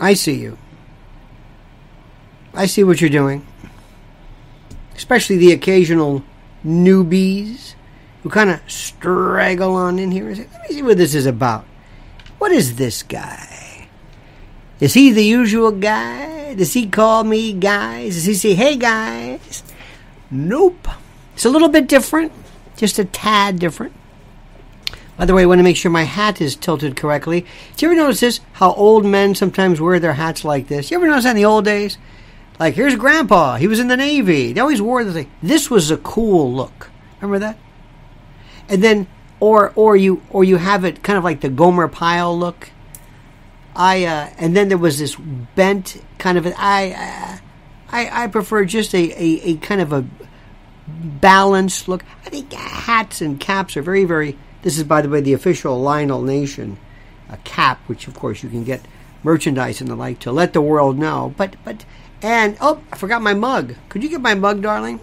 I see you. I see what you're doing. Especially the occasional newbies who kind of straggle on in here and say, let me see what this is about. What is this guy? Is he the usual guy? Does he call me guys? Does he say, hey guys? Nope. It's a little bit different, just a tad different. By the way, I want to make sure my hat is tilted correctly. Do you ever notice this? How old men sometimes wear their hats like this? You ever notice that in the old days? Like, here's Grandpa. He was in the Navy. They always wore the thing. This was a cool look. Remember that? And then, or or you or you have it kind of like the Gomer Pyle look. I uh, and then there was this bent kind of. I uh, I I prefer just a, a, a kind of a balanced look. I think hats and caps are very very this is, by the way, the official Lionel Nation a cap, which of course you can get merchandise and the like to let the world know. But but and oh, I forgot my mug. Could you get my mug, darling?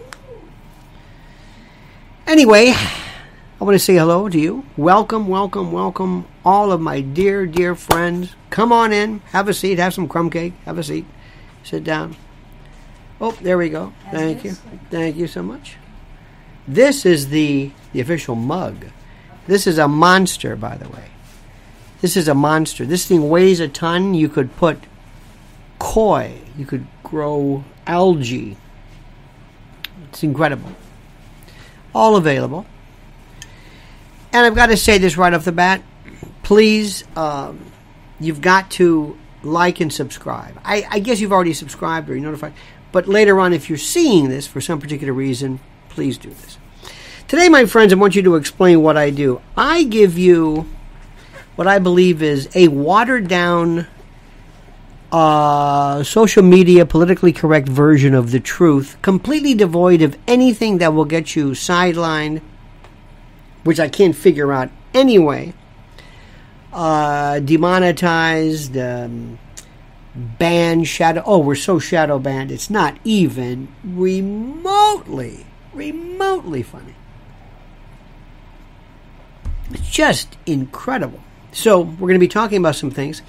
Anyway, I want to say hello to you. Welcome, welcome, welcome, all of my dear, dear friends. Come on in, have a seat, have some crumb cake, have a seat, sit down. Oh, there we go. Thank you, thank you so much. This is the the official mug this is a monster, by the way. This is a monster. This thing weighs a ton. You could put koi. You could grow algae. It's incredible. All available. And I've got to say this right off the bat. Please, um, you've got to like and subscribe. I, I guess you've already subscribed or you're notified. But later on, if you're seeing this for some particular reason, please do this. Today, my friends, I want you to explain what I do. I give you what I believe is a watered down, uh, social media, politically correct version of the truth, completely devoid of anything that will get you sidelined, which I can't figure out anyway, uh, demonetized, um, banned, shadow. Oh, we're so shadow banned, it's not even remotely, remotely funny. It's just incredible. So, we're going to be talking about some things.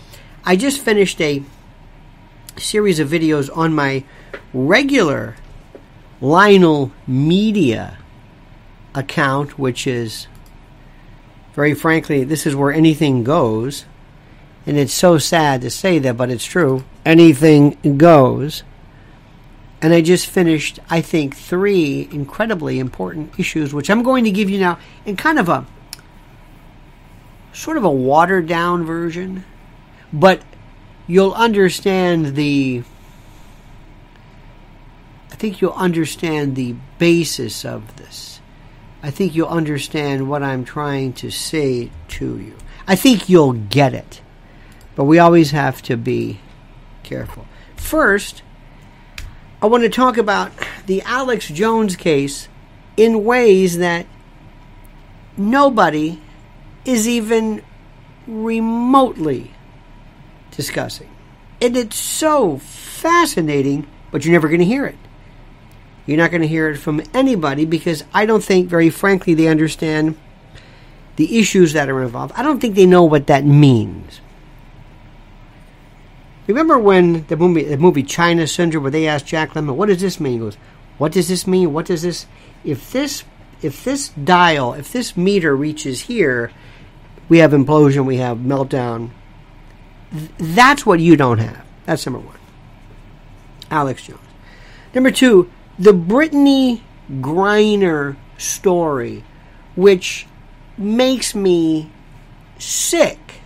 I just finished a series of videos on my regular Lionel Media account, which is very frankly, this is where anything goes. And it's so sad to say that, but it's true. Anything goes. And I just finished, I think, three incredibly important issues, which I'm going to give you now in kind of a sort of a watered down version, but you'll understand the. I think you'll understand the basis of this. I think you'll understand what I'm trying to say to you. I think you'll get it. But we always have to be careful. First, I want to talk about the Alex Jones case in ways that nobody is even remotely discussing. And it's so fascinating, but you're never going to hear it. You're not going to hear it from anybody because I don't think, very frankly, they understand the issues that are involved. I don't think they know what that means. Remember when the movie, the movie China Syndrome, where they asked Jack Lemmon, "What does this mean?" He goes, "What does this mean? What does this? If this, if this dial, if this meter reaches here, we have implosion, we have meltdown. Th- that's what you don't have. That's number one. Alex Jones. Number two, the Brittney Griner story, which makes me sick.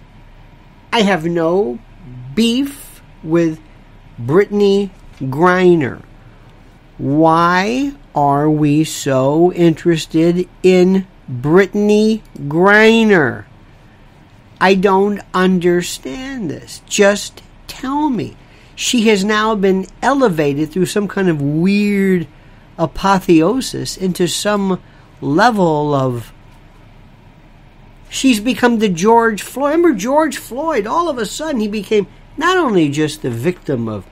I have no beef with Brittney Griner. Why are we so interested in Brittney Griner? I don't understand this. Just tell me. She has now been elevated through some kind of weird apotheosis into some level of. She's become the George Floyd. Remember George Floyd? All of a sudden, he became not only just the victim of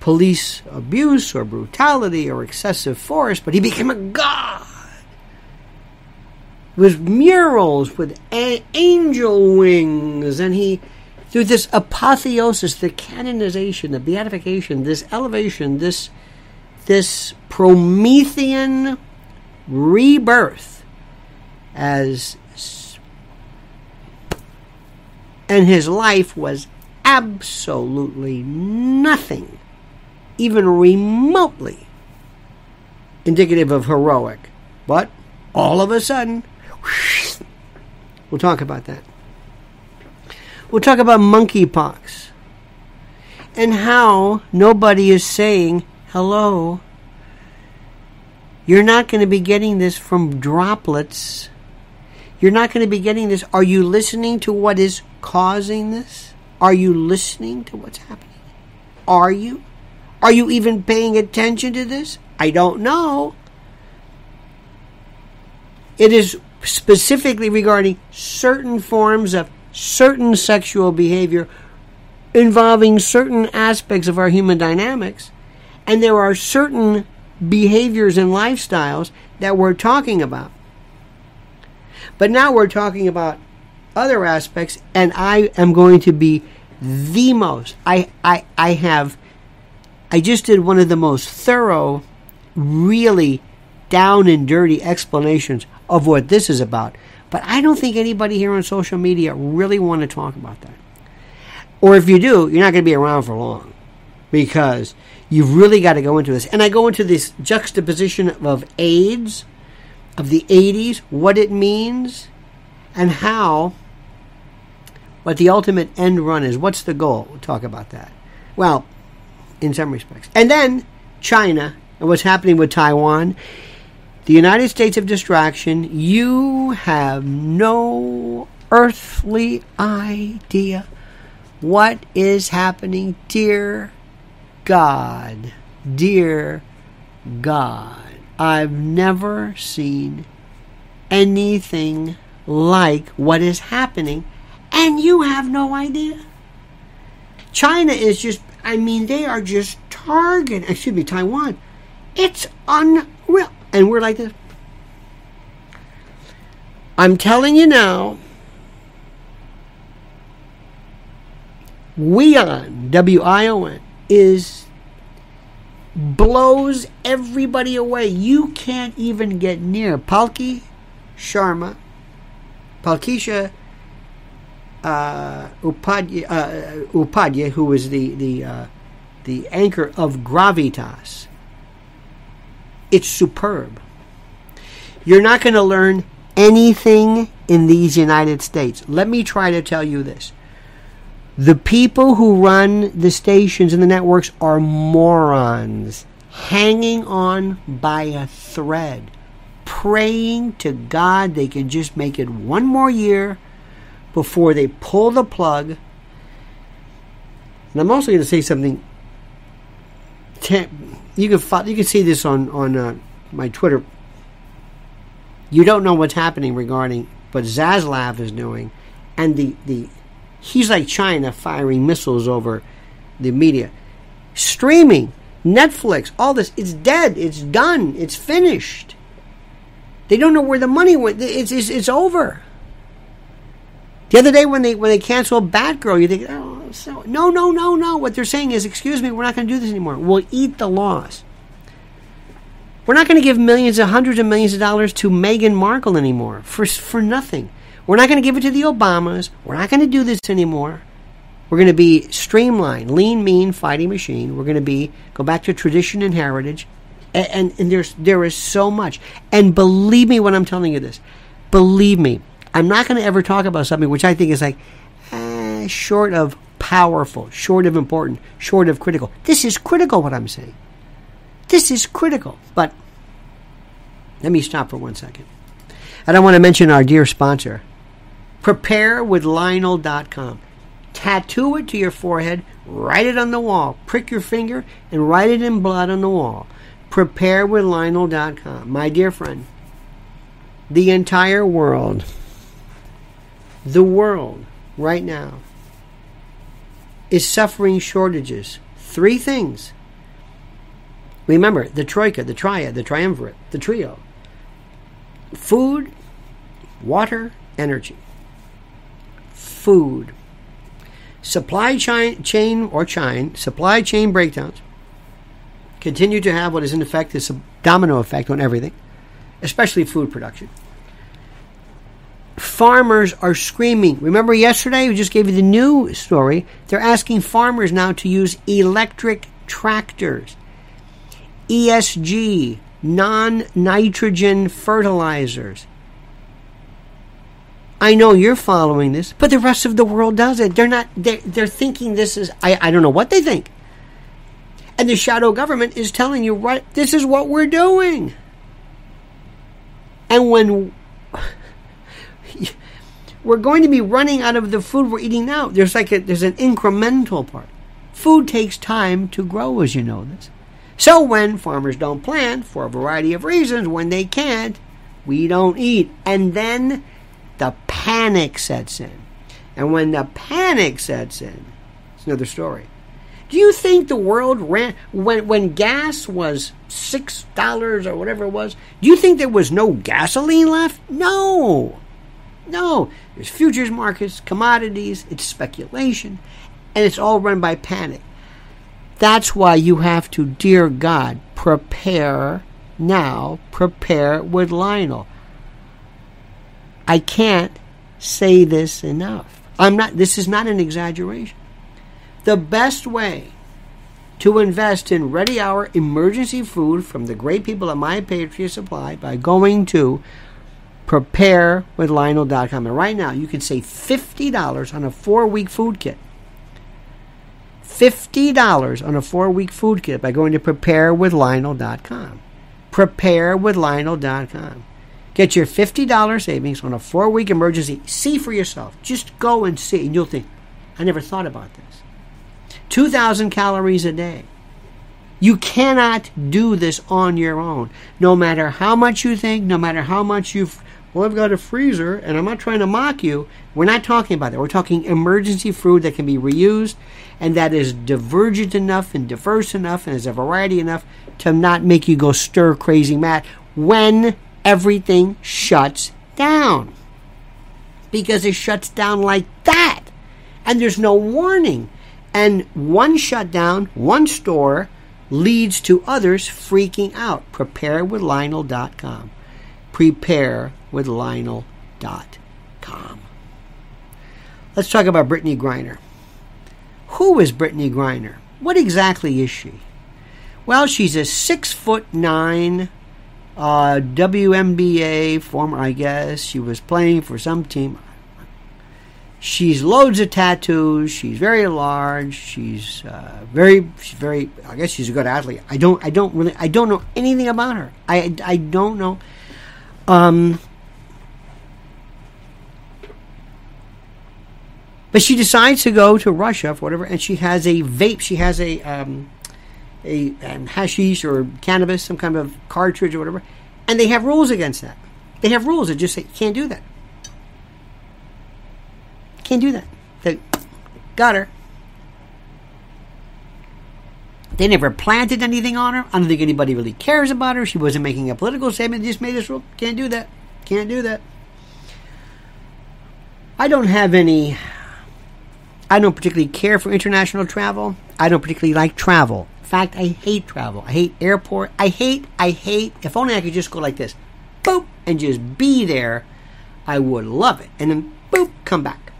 police abuse or brutality or excessive force, but he became a god with murals with a- angel wings, and he through this apotheosis, the canonization, the beatification, this elevation, this this Promethean rebirth as and his life was absolutely nothing even remotely indicative of heroic. But all of a sudden we'll talk about that we'll talk about monkeypox and how nobody is saying hello you're not going to be getting this from droplets. You're not going to be getting this. Are you listening to what is causing this? Are you listening to what's happening? Are you? Are you even paying attention to this? I don't know. It is specifically regarding certain forms of certain sexual behavior involving certain aspects of our human dynamics. And there are certain behaviors and lifestyles that we're talking about. But now we're talking about other aspects, and I am going to be the most. I, I, I have, I just did one of the most thorough, really down and dirty explanations of what this is about. But I don't think anybody here on social media really want to talk about that. Or if you do, you're not going to be around for long because You've really got to go into this. And I go into this juxtaposition of AIDS, of the 80s, what it means, and how, what the ultimate end run is. What's the goal? We'll talk about that. Well, in some respects. And then China and what's happening with Taiwan. The United States of distraction, you have no earthly idea what is happening, dear God, dear God, I've never seen anything like what is happening, and you have no idea. China is just, I mean, they are just target, excuse me, Taiwan. It's unreal. And we're like this. I'm telling you now, WION, W I O N, is blows everybody away. You can't even get near Palki Sharma, Palkisha uh, Upadhyay, uh, Upadhyay, who was the the uh, the anchor of Gravitas. It's superb. You're not going to learn anything in these United States. Let me try to tell you this. The people who run the stations and the networks are morons, hanging on by a thread, praying to God they can just make it one more year before they pull the plug. And I'm also going to say something. You can you can see this on on uh, my Twitter. You don't know what's happening regarding what Zaslav is doing, and the the He's like China firing missiles over the media. Streaming, Netflix, all this, it's dead. It's done. It's finished. They don't know where the money went. It's, it's, it's over. The other day when they when they canceled Batgirl, you think, oh, so no, no, no, no. What they're saying is, excuse me, we're not going to do this anymore. We'll eat the loss. We're not going to give millions of hundreds of millions of dollars to Meghan Markle anymore for for nothing. We're not going to give it to the Obamas. We're not going to do this anymore. We're going to be streamlined, lean, mean fighting machine. We're going to be go back to tradition and heritage, and, and, and there's there is so much. And believe me when I'm telling you this, believe me, I'm not going to ever talk about something which I think is like eh, short of powerful, short of important, short of critical. This is critical. What I'm saying. This is critical. But let me stop for one second. And I don't want to mention our dear sponsor, Prepare with Lionel.com. Tattoo it to your forehead, write it on the wall, prick your finger, and write it in blood on the wall. Prepare with Lionel.com. My dear friend, the entire world, the world right now, is suffering shortages. Three things. Remember the troika, the triad, the triumvirate, the trio food, water, energy food. Supply chain, chain or chain, supply chain breakdowns continue to have what is in effect this domino effect on everything, especially food production. Farmers are screaming. Remember yesterday we just gave you the new story. They're asking farmers now to use electric tractors. ESG, non nitrogen fertilizers. I know you're following this, but the rest of the world doesn't. They're not. They're, they're thinking this is. I, I don't know what they think. And the shadow government is telling you, right? This is what we're doing. And when we're going to be running out of the food we're eating now, there's like a, there's an incremental part. Food takes time to grow, as you know this. So when farmers don't plant for a variety of reasons, when they can't, we don't eat. And then the panic sets in. And when the panic sets in, it's another story. Do you think the world ran when when gas was six dollars or whatever it was? Do you think there was no gasoline left? No, no. There's futures markets, commodities. It's speculation, and it's all run by panic. That's why you have to, dear God, prepare now. Prepare with Lionel. I can't say this enough. I'm not. This is not an exaggeration. The best way to invest in Ready Hour emergency food from the great people at My Patriot Supply by going to preparewithlionel.com. And right now, you can save $50 on a four week food kit. $50 on a four week food kit by going to preparewithlionel.com. Preparewithlionel.com. Get your $50 savings on a four week emergency. See for yourself. Just go and see, and you'll think, I never thought about this. 2,000 calories a day. You cannot do this on your own. No matter how much you think, no matter how much you've, well, I've got a freezer, and I'm not trying to mock you. We're not talking about that. We're talking emergency food that can be reused and that is divergent enough and diverse enough and has a variety enough to not make you go stir crazy mad when everything shuts down. Because it shuts down like that. And there's no warning. And one shutdown, one store, leads to others freaking out. PrepareWithLionel.com. PrepareWithLionel.com. Let's talk about Brittney Griner. Who is Brittney Griner? What exactly is she? Well, she's a six foot nine uh, WNBA former, I guess. She was playing for some team. She's loads of tattoos. She's very large. She's uh, very, she's very. I guess she's a good athlete. I don't, I don't really, I don't know anything about her. I, I don't know. Um, but she decides to go to Russia for whatever, and she has a vape. She has a um, a um, hashish or cannabis, some kind of cartridge or whatever, and they have rules against that. They have rules that just say can't do that. Can't do that. They got her. They never planted anything on her. I don't think anybody really cares about her. She wasn't making a political statement. They just made this rule. Can't do that. Can't do that. I don't have any. I don't particularly care for international travel. I don't particularly like travel In fact, I hate travel. I hate airport. I hate, I hate. If only I could just go like this, boop, and just be there, I would love it. And then boop, come back.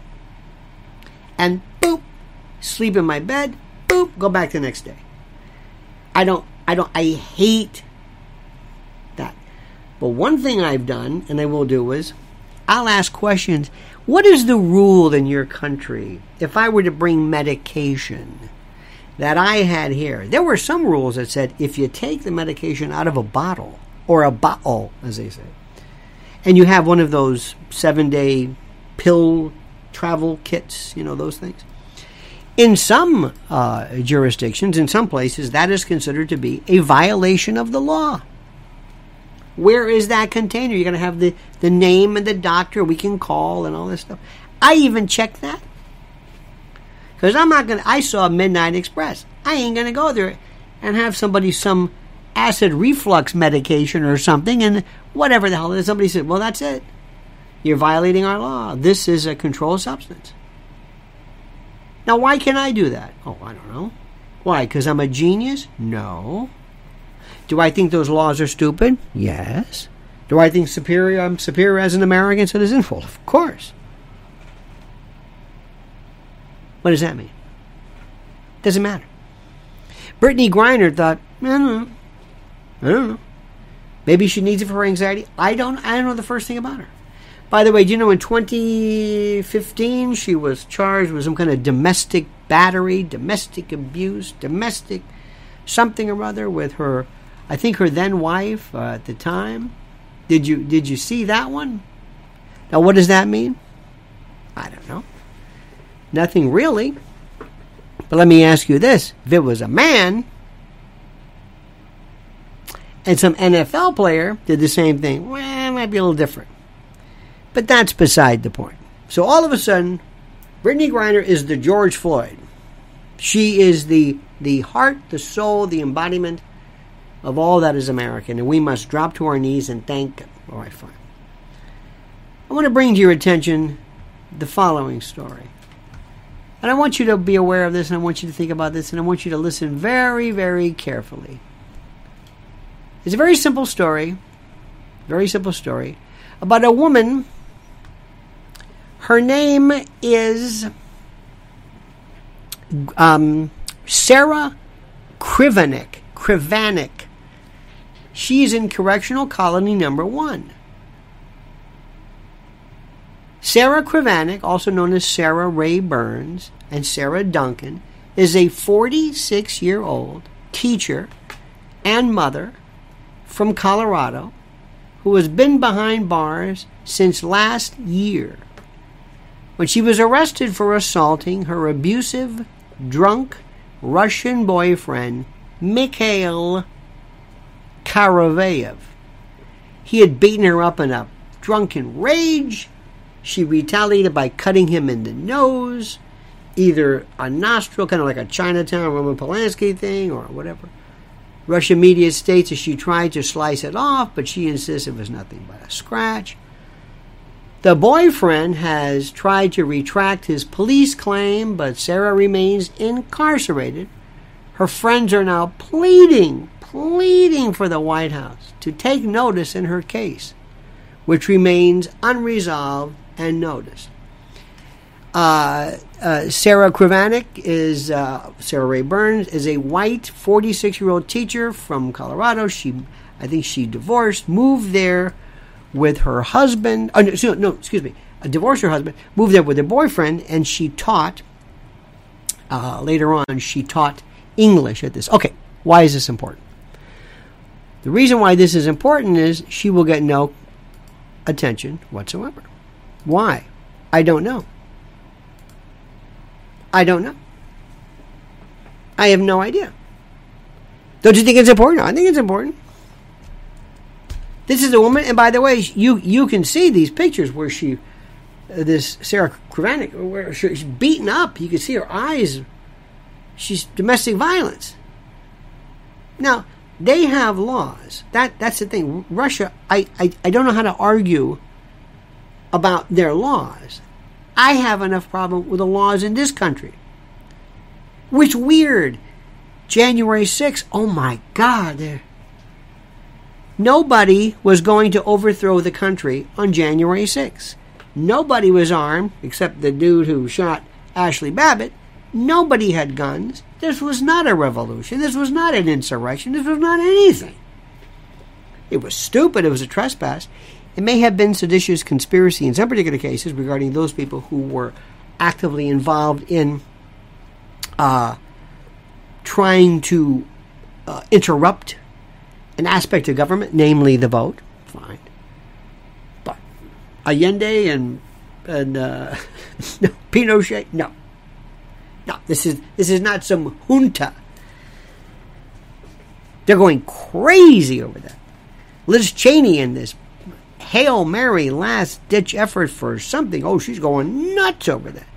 And boop, sleep in my bed, boop, go back the next day. I don't, I don't, I hate that. But one thing I've done, and I will do, is I'll ask questions. What is the rule in your country if I were to bring medication? that I had here, there were some rules that said if you take the medication out of a bottle, or a bottle, as they say, and you have one of those seven day pill travel kits, you know, those things. In some uh, jurisdictions, in some places, that is considered to be a violation of the law. Where is that container? You're going to have the, the name and the doctor we can call and all this stuff. I even checked that. Because I'm not going to, I saw Midnight Express. I ain't going to go there and have somebody some acid reflux medication or something and whatever the hell. And somebody said, well, that's it. You're violating our law. This is a controlled substance. Now, why can I do that? Oh, I don't know. Why? Because I'm a genius? No. Do I think those laws are stupid? Yes. Do I think superior I'm superior as an American citizen? Well, of course. What does that mean? Doesn't matter. Brittney Griner thought, I don't know. I don't know. Maybe she needs it for her anxiety. I don't I don't know the first thing about her. By the way, do you know in 2015 she was charged with some kind of domestic battery, domestic abuse, domestic something or other with her I think her then wife uh, at the time. Did you did you see that one? Now what does that mean? I don't know. Nothing really. But let me ask you this: if it was a man and some NFL player did the same thing, well, it might be a little different. But that's beside the point. So all of a sudden, Brittney Griner is the George Floyd. She is the the heart, the soul, the embodiment of all that is American, and we must drop to our knees and thank them. All right, fine. I want to bring to your attention the following story. And I want you to be aware of this, and I want you to think about this, and I want you to listen very, very carefully. It's a very simple story, very simple story, about a woman. Her name is um, Sarah Krivanek. Krivanek. She's in correctional colony number one. Sarah Krivanek, also known as Sarah Ray Burns and Sarah Duncan, is a 46 year old teacher and mother from Colorado who has been behind bars since last year when she was arrested for assaulting her abusive, drunk Russian boyfriend, Mikhail Karavayev. He had beaten her up in a drunken rage. She retaliated by cutting him in the nose, either a nostril, kind of like a Chinatown Roman Polanski thing, or whatever. Russian media states that she tried to slice it off, but she insists it was nothing but a scratch. The boyfriend has tried to retract his police claim, but Sarah remains incarcerated. Her friends are now pleading, pleading for the White House to take notice in her case, which remains unresolved and noticed. Uh, uh, Sarah Krivanek is uh, Sarah Ray Burns is a white 46 year old teacher from Colorado. She, I think, she divorced, moved there with her husband. Oh, no, no, excuse me, divorced her husband, moved there with her boyfriend, and she taught. Uh, later on, she taught English at this. Okay, why is this important? The reason why this is important is she will get no attention whatsoever. Why? I don't know. I don't know. I have no idea. Don't you think it's important? I think it's important. This is a woman, and by the way, you you can see these pictures where she, uh, this Sarah Krivanek, where she's beaten up. You can see her eyes. She's domestic violence. Now they have laws. That that's the thing. Russia, I, I, I don't know how to argue about their laws. I have enough problem with the laws in this country. Which weird. January 6th, oh my God. Nobody was going to overthrow the country on January 6th. Nobody was armed except the dude who shot Ashley Babbitt. Nobody had guns. This was not a revolution. This was not an insurrection. This was not anything. It was stupid. It was a trespass. It may have been seditious conspiracy in some particular cases regarding those people who were actively involved in uh, trying to uh, interrupt an aspect of government, namely the vote. Fine, but Allende and and uh, no, Pinochet, no, no. This is this is not some junta. They're going crazy over that. Liz Cheney in this Hail Mary last ditch effort for something. Oh, she's going nuts over that.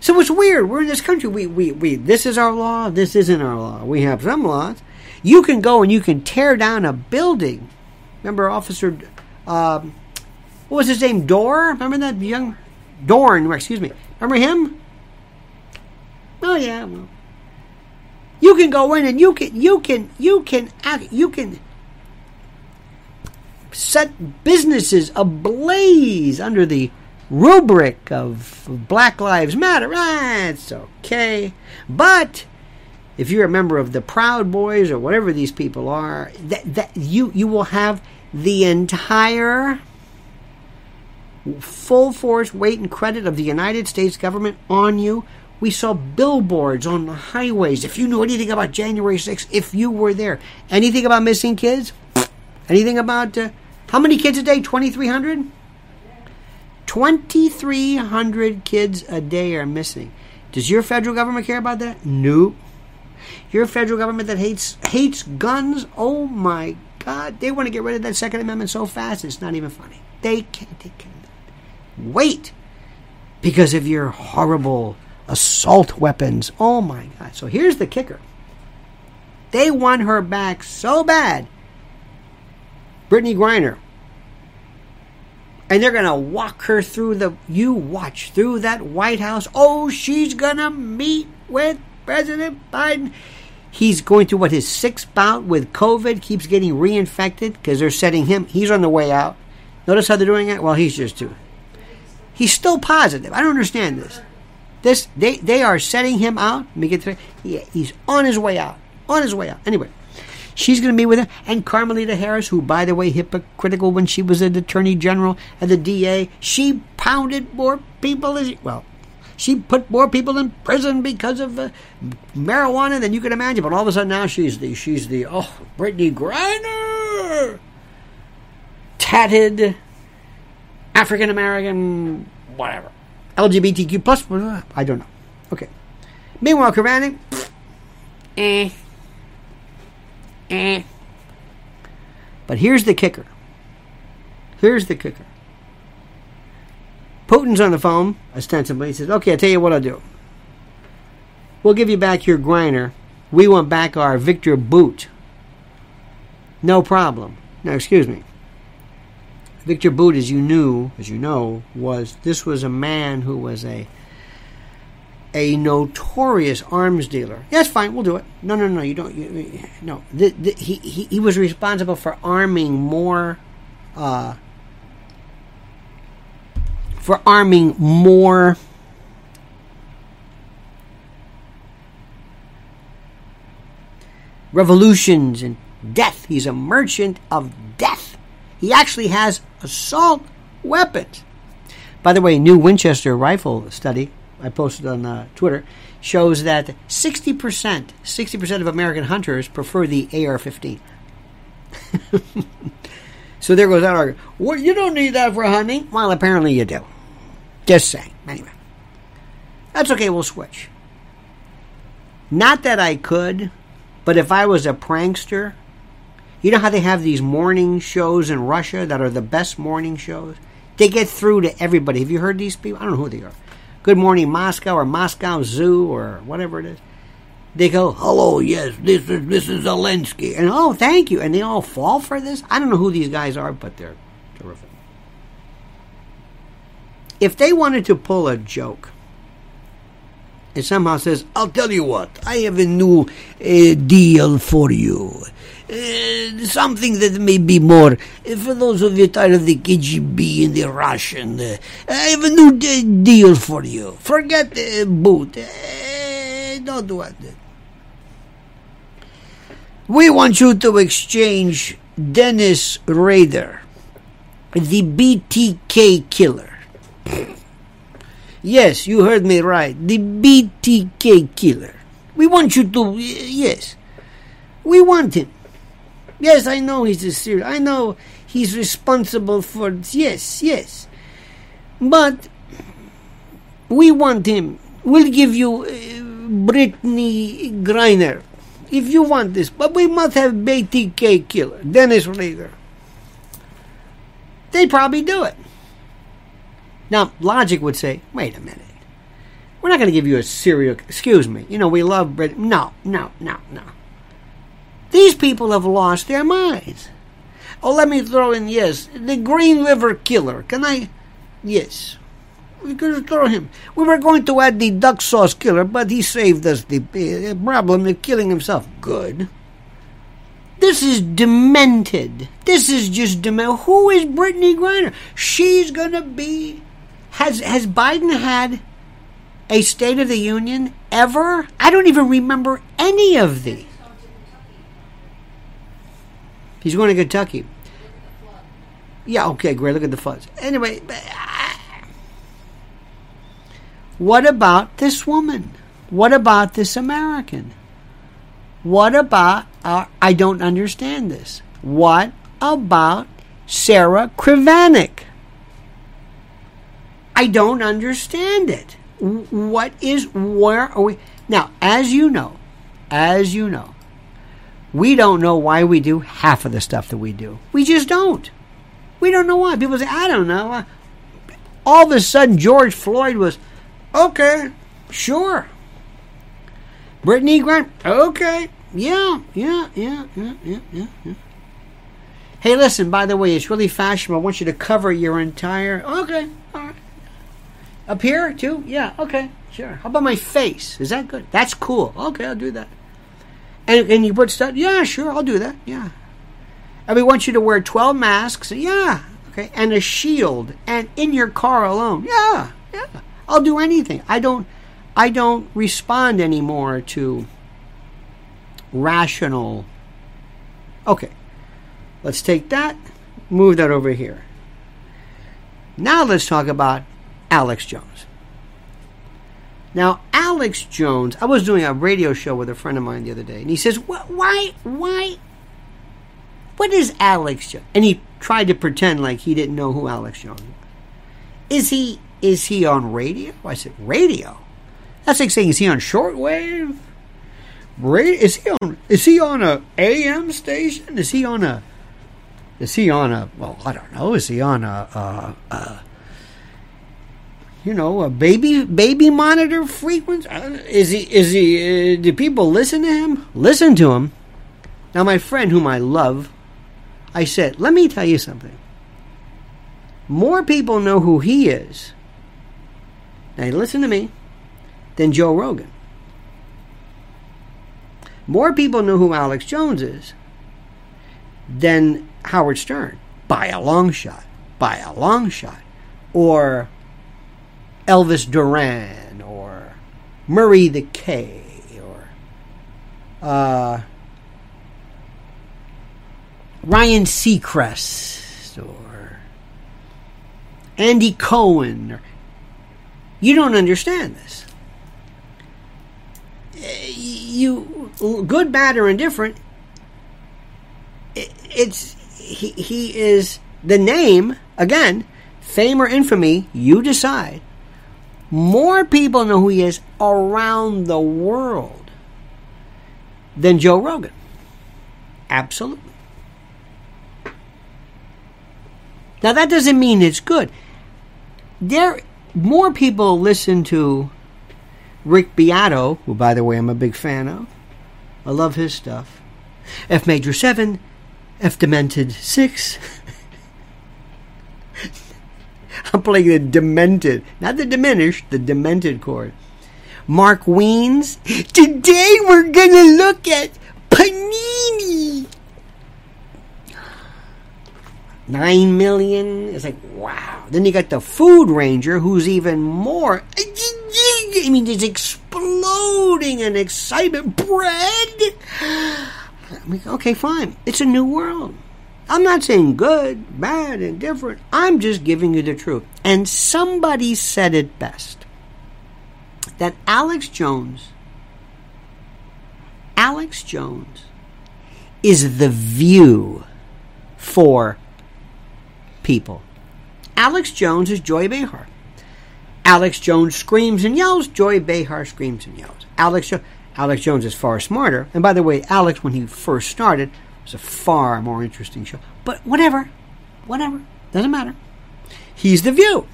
So it's weird. We're in this country. We, we, we, this is our law. This isn't our law. We have some laws. You can go and you can tear down a building. Remember Officer, um, what was his name? Dorr? Remember that young, Dorn, excuse me. Remember him? Oh yeah, well, you can go in and you can you can you can act, you can set businesses ablaze under the rubric of Black Lives Matter. That's okay, but if you're a member of the Proud Boys or whatever these people are, that, that you you will have the entire full force weight and credit of the United States government on you. We saw billboards on the highways. If you knew anything about January 6th, if you were there, anything about missing kids, anything about uh, how many kids a day? 2,300? 2,300 kids a day are missing. Does your federal government care about that? Nope. Your federal government that hates hates guns, oh my God, they want to get rid of that Second Amendment so fast it's not even funny. They can't. They can wait because of your horrible assault weapons. Oh my God! So here's the kicker. They want her back so bad. Brittney Griner. And they're going to walk her through the, you watch, through that White House. Oh, she's going to meet with President Biden. He's going through what his sixth bout with COVID, keeps getting reinfected because they're setting him. He's on the way out. Notice how they're doing it. Well, he's just too. He's still positive. I don't understand this. This they they are setting him out. Let me get to he, he's on his way out. On his way out. Anyway, she's going to be with him, and Carmelita Harris, who by the way hypocritical when she was an attorney general and the DA, she pounded more people as well. She put more people in prison because of uh, marijuana than you can imagine. But all of a sudden now she's the she's the oh Brittney Griner, tatted African American whatever LGBTQ plus I don't know. Okay. Meanwhile, Kavani, eh, eh. But here's the kicker. Here's the kicker. Putin's on the phone, ostensibly. He says, Okay, I'll tell you what I'll do. We'll give you back your Griner. We want back our Viktor Bout. No problem. Now, excuse me. Viktor Bout, as you knew, as you know, was this was a man who was a a notorious arms dealer. Yes, fine, we'll do it. No, no, no, you don't. You, no, the, the, he, he he was responsible for arming more uh, for arming more revolutions and death. He's a merchant of death. He actually has assault weapons. By the way, new Winchester rifle study I posted on uh, Twitter shows that 60%, 60% of American hunters prefer the AR-15. So there goes that argument. Well, you don't need that for hunting. Well, apparently you do. Just saying. Anyway. That's okay, we'll switch. Not that I could, but if I was a prankster, you know how they have these morning shows in Russia that are the best morning shows? They get through to everybody. Have you heard these people? I don't know who they are. Good Morning Moscow or Moscow Zoo or whatever it is they go, "Hello, yes, this is is Zelensky," and oh, thank you, and they all fall for this. I don't know who these guys are, but they're terrific. If they wanted to pull a joke, it somehow says, "I'll tell you what, I have a new uh, deal for you." Uh, something that may be more uh, for those of you tired of the KGB and the Russian. Uh, I have a new d- deal for you. Forget the boot. Uh, don't do it. We want you to exchange Dennis Rader, the BTK killer. Yes, you heard me right. The BTK killer. We want you to, yes. We want him. Yes, I know he's a serial. I know he's responsible for, yes, yes. But we want him. We'll give you uh, Brittney Griner if you want this, but we must have BTK killer, Dennis Rader. They'd probably do it. Now, logic would say, wait a minute. We're not going to give you a serial. Excuse me. You know, we love Brit. No, no, no, no. These people have lost their minds. Oh, let me throw in yes. The Green River Killer. Can I? Yes. We could throw him. We were going to add the duck sauce killer, but he saved us the uh, problem of killing himself. Good. This is demented. This is just demented. Who is Brittney Griner? She's gonna be. Has has Biden had a State of the Union ever? I don't even remember any of the. He's going to Kentucky. Yeah, okay, great. Look at the floods. Anyway, what about this woman? What about this American? What about our, I don't understand this. What about Sarah Krivanek? I don't understand it. What is where are we now? As you know, as you know, we don't know why we do half of the stuff that we do. We just don't. We don't know why. People say, I don't know. Uh, all of a sudden, George Floyd was, okay, sure. Brittany Grant, okay, yeah, yeah, yeah, yeah, yeah, yeah. Hey, listen, by the way, it's really fashionable. I want you to cover your entire. Okay, all right. Up here, too? Yeah, okay, sure. How about my face? Is that good? That's cool. Okay, I'll do that. And, and you put stuff, yeah, sure, I'll do that, yeah. And we want you to wear 12 masks, yeah, okay, and a shield, and in your car alone, yeah, yeah. I'll do anything. I don't, I don't respond anymore to rational. Okay, let's take that, move that over here. Now let's talk about Alex Jones. Now, Alex Jones, I was doing a radio show with a friend of mine the other day, and he says, "Why, why, what is Alex Jones?" And he tried to pretend like he didn't know who Alex Jones was. Is he is he on radio? I said, "Radio." That's like saying, "Is he on shortwave?" Is he on? Is he on a AM station? Is he on a? Is he on a? Well, I don't know. Is he on a? a, a you know, a baby baby monitor frequency? Is he? Is he? Uh, do people listen to him? Listen to him. Now, my friend, whom I love, I said, let me tell you something. More people know who he is. Now, listen to me. Than Joe Rogan. More people know who Alex Jones is than Howard Stern by a long shot. By a long shot. Or Elvis Duran or Murray the K or uh, Ryan Seacrest or Andy Cohen. Or, you don't understand this. You good, bad, or indifferent. it's he, he is the name again, fame or infamy. You decide more people know who he is around the world than Joe Rogan. Absolutely. Now that doesn't mean it's good. There more people listen to Rick Beato, who by the way I'm a big fan of. I love his stuff. F major 7, F demented 6. I'm playing the demented, not the diminished, the demented chord. Mark Wiens. Today we're gonna look at Panini. Nine million. It's like wow. Then you got the Food Ranger, who's even more. I mean, it's exploding in excitement. Bread. okay, fine. It's a new world. I'm not saying good, bad, and different. I'm just giving you the truth. And somebody said it best that Alex Jones, Alex Jones is the view for people. Alex Jones is Joy Behar. Alex Jones screams and yells. Joy Behar screams and yells. Alex, Alex Jones is far smarter. And by the way, Alex, when he first started, was a far more interesting show. But whatever. Whatever. Doesn't matter. He's the view.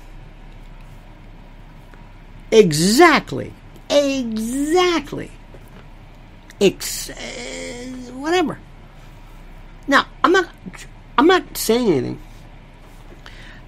Exactly. Exactly. Ex- whatever. Now, I'm not I'm not saying anything.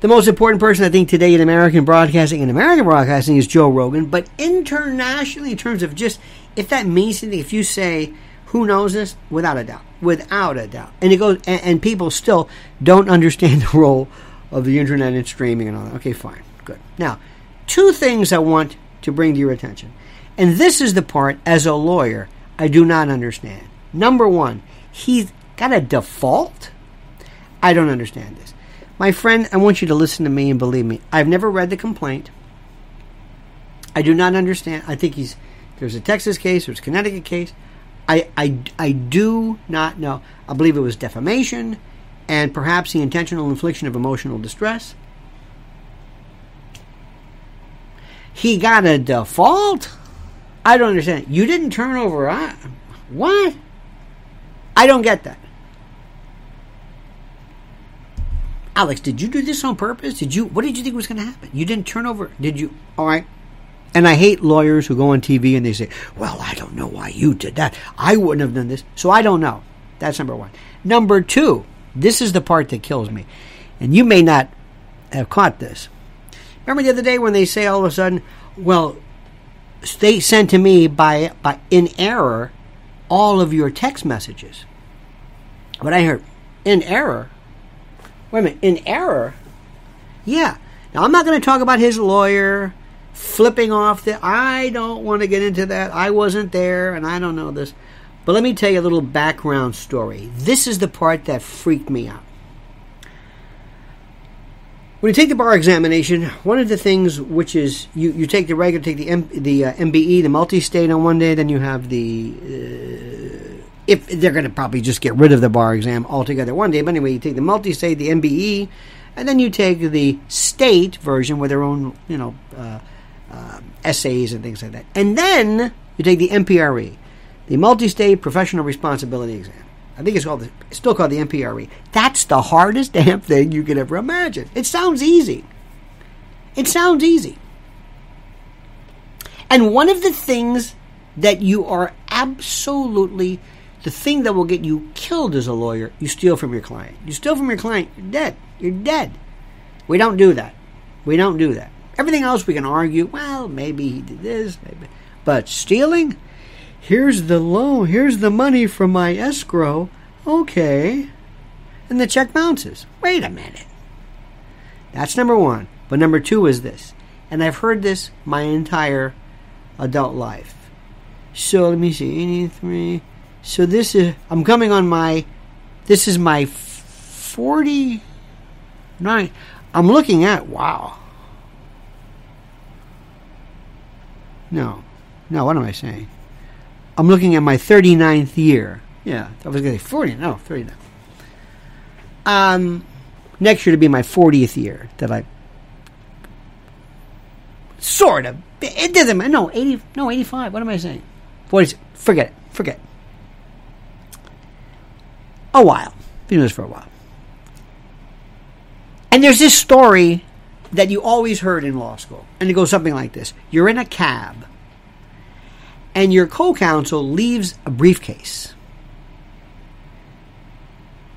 The most important person I think today in American broadcasting and American broadcasting is Joe Rogan, but internationally, in terms of just if that means anything, if you say who knows this, without a doubt, without a doubt, and it goes, and, and people still don't understand the role of the internet and streaming and all that. Okay, fine, good. Now, two things I want to bring to your attention, and this is the part as a lawyer I do not understand. Number one, he's got a default. I don't understand this. My friend, I want you to listen to me and believe me. I've never read the complaint. I do not understand. I think he's there's a Texas case, there's a Connecticut case. I, I, I do not know. I believe it was defamation and perhaps the intentional infliction of emotional distress. He got a default? I don't understand. You didn't turn over. I, what? I don't get that. Alex, did you do this on purpose? Did you? What did you think was going to happen? You didn't turn over. Did you? All right. And I hate lawyers who go on TV and they say, "Well, I don't know why you did that. I wouldn't have done this." So I don't know. That's number one. Number two. This is the part that kills me, and you may not have caught this. Remember the other day when they say all of a sudden, "Well, they sent to me by by in error all of your text messages." But I heard in error. Wait a minute, in error? Yeah. Now, I'm not going to talk about his lawyer flipping off the. I don't want to get into that. I wasn't there and I don't know this. But let me tell you a little background story. This is the part that freaked me out. When you take the bar examination, one of the things which is you, you take the regular, take the M, the uh, MBE, the multi-state on one day, then you have the uh, if they're going to probably just get rid of the bar exam altogether one day. But anyway, you take the multi-state, the MBE, and then you take the state version with their own, you know, uh, uh, essays and things like that. And then you take the MPRE, the multi-state professional responsibility exam. I think it's called the, it's still called the MPRE. That's the hardest damn thing you could ever imagine. It sounds easy. It sounds easy. And one of the things that you are absolutely the thing that will get you killed as a lawyer, you steal from your client. You steal from your client, you're dead. You're dead. We don't do that. We don't do that. Everything else we can argue, well, maybe he did this, maybe. But stealing? Here's the loan, here's the money from my escrow. Okay. And the check bounces. Wait a minute. That's number one. But number two is this. And I've heard this my entire adult life. So let me see. 83. So this is I'm coming on my this is my 49 I'm looking at wow. No. No, what am I saying? I'm looking at my 39th year. Yeah, I was going to say 40. No, 39. Um next year to be my 40th year that I sort of it doesn't matter. No, 80 no, 85. What am I saying? 40 forget it. Forget it a while. Been doing this for a while. And there's this story that you always heard in law school. And it goes something like this You're in a cab, and your co counsel leaves a briefcase.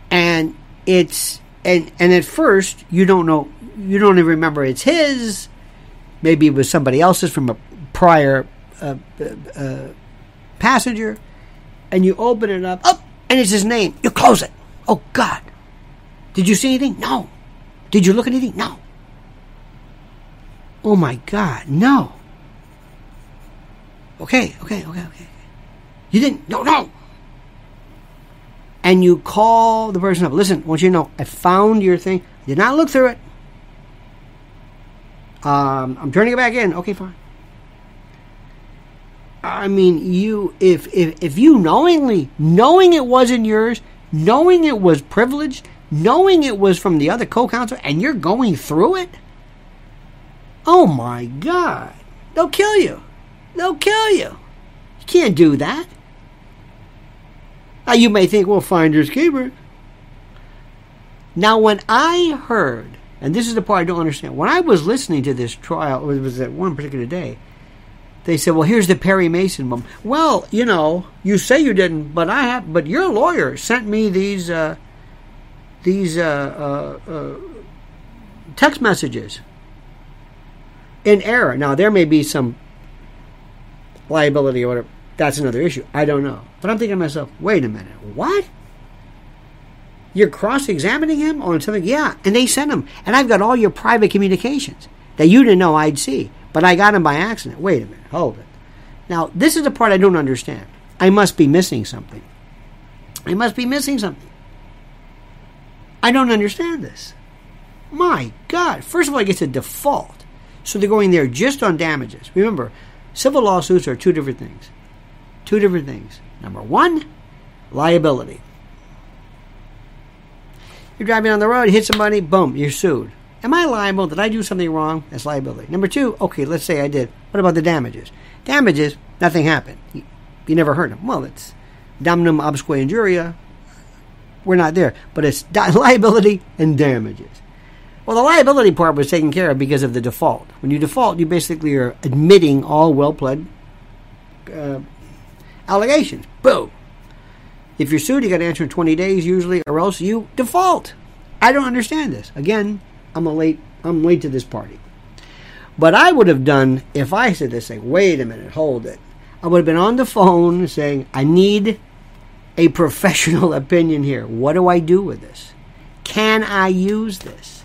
And it's and and at first you don't know you don't even remember it's his maybe it was somebody else's from a prior uh, uh, uh, passenger and you open it up oh and it's his name. You close it. Oh, God. Did you see anything? No. Did you look at anything? No. Oh, my God. No. Okay, okay, okay, okay. You didn't? No, no. And you call the person up. Listen, I want you to know, I found your thing. Did not look through it. Um, I'm turning it back in. Okay, fine. I mean, you if if if you knowingly knowing it wasn't yours, knowing it was privileged, knowing it was from the other co-counsel, and you're going through it. Oh my God! They'll kill you. They'll kill you. You can't do that. Now you may think, well, finders keepers. Now, when I heard, and this is the part I don't understand, when I was listening to this trial, it was at one particular day they said, "Well, here's the Perry Mason one." Well, you know, you say you didn't, but I have. But your lawyer sent me these uh, these uh, uh, uh text messages in error. Now, there may be some liability or. That's another issue. I don't know. But I'm thinking to myself, wait a minute. What? You're cross examining him on something? Yeah. And they sent him. And I've got all your private communications that you didn't know I'd see. But I got him by accident. Wait a minute. Hold it. Now, this is the part I don't understand. I must be missing something. I must be missing something. I don't understand this. My God. First of all, I get a default. So they're going there just on damages. Remember, civil lawsuits are two different things. Two different things. Number one, liability. You're driving on the road, hit somebody, boom, you're sued. Am I liable? Did I do something wrong? That's liability. Number two, okay, let's say I did. What about the damages? Damages, nothing happened. You, you never heard them. Well, it's damnum absque injuria. We're not there. But it's liability and damages. Well, the liability part was taken care of because of the default. When you default, you basically are admitting all well pled uh, allegations. Boom. If you're sued, you got to answer in 20 days usually, or else you default. I don't understand this. Again, I'm late. I'm late to this party. But I would have done if I said this. Say, wait a minute, hold it. I would have been on the phone saying, I need a professional opinion here. What do I do with this? Can I use this?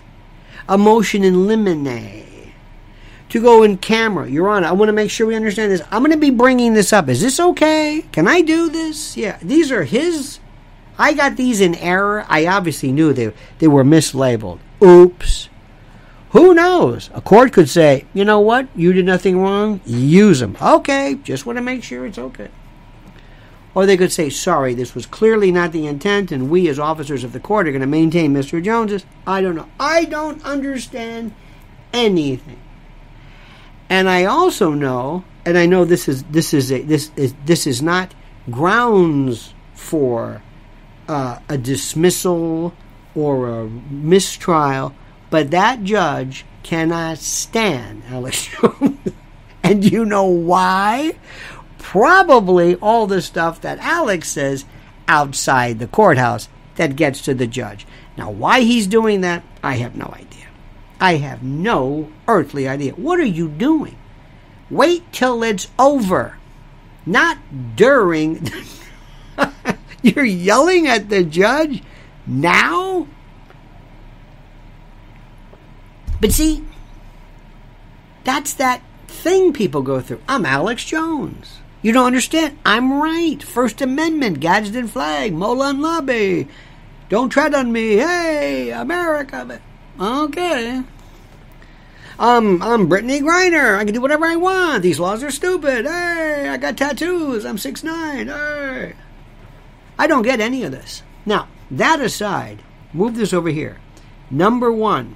A motion in limine to go in camera. Your Honor, I want to make sure we understand this. I'm going to be bringing this up. Is this okay? Can I do this? Yeah, these are his. I got these in error. I obviously knew they they were mislabeled. Oops. Who knows? A court could say, you know what? You did nothing wrong. Use them. Okay, just want to make sure it's okay. Or they could say, sorry, this was clearly not the intent, and we as officers of the court are going to maintain Mr. Jones's. I don't know. I don't understand anything. And I also know, and I know this is this is a, this is this is not grounds for uh, a dismissal or a mistrial, but that judge cannot stand Alex Jones. and you know why? Probably all the stuff that Alex says outside the courthouse that gets to the judge. Now, why he's doing that, I have no idea. I have no earthly idea. What are you doing? Wait till it's over, not during. You're yelling at the judge now? But see, that's that thing people go through. I'm Alex Jones. You don't understand? I'm right. First Amendment, Gadsden flag, Molon labe. Don't tread on me. Hey, America. Okay. Um, I'm Brittney Griner. I can do whatever I want. These laws are stupid. Hey, I got tattoos. I'm six nine. Hey. I don't get any of this. Now, that aside, move this over here. Number one.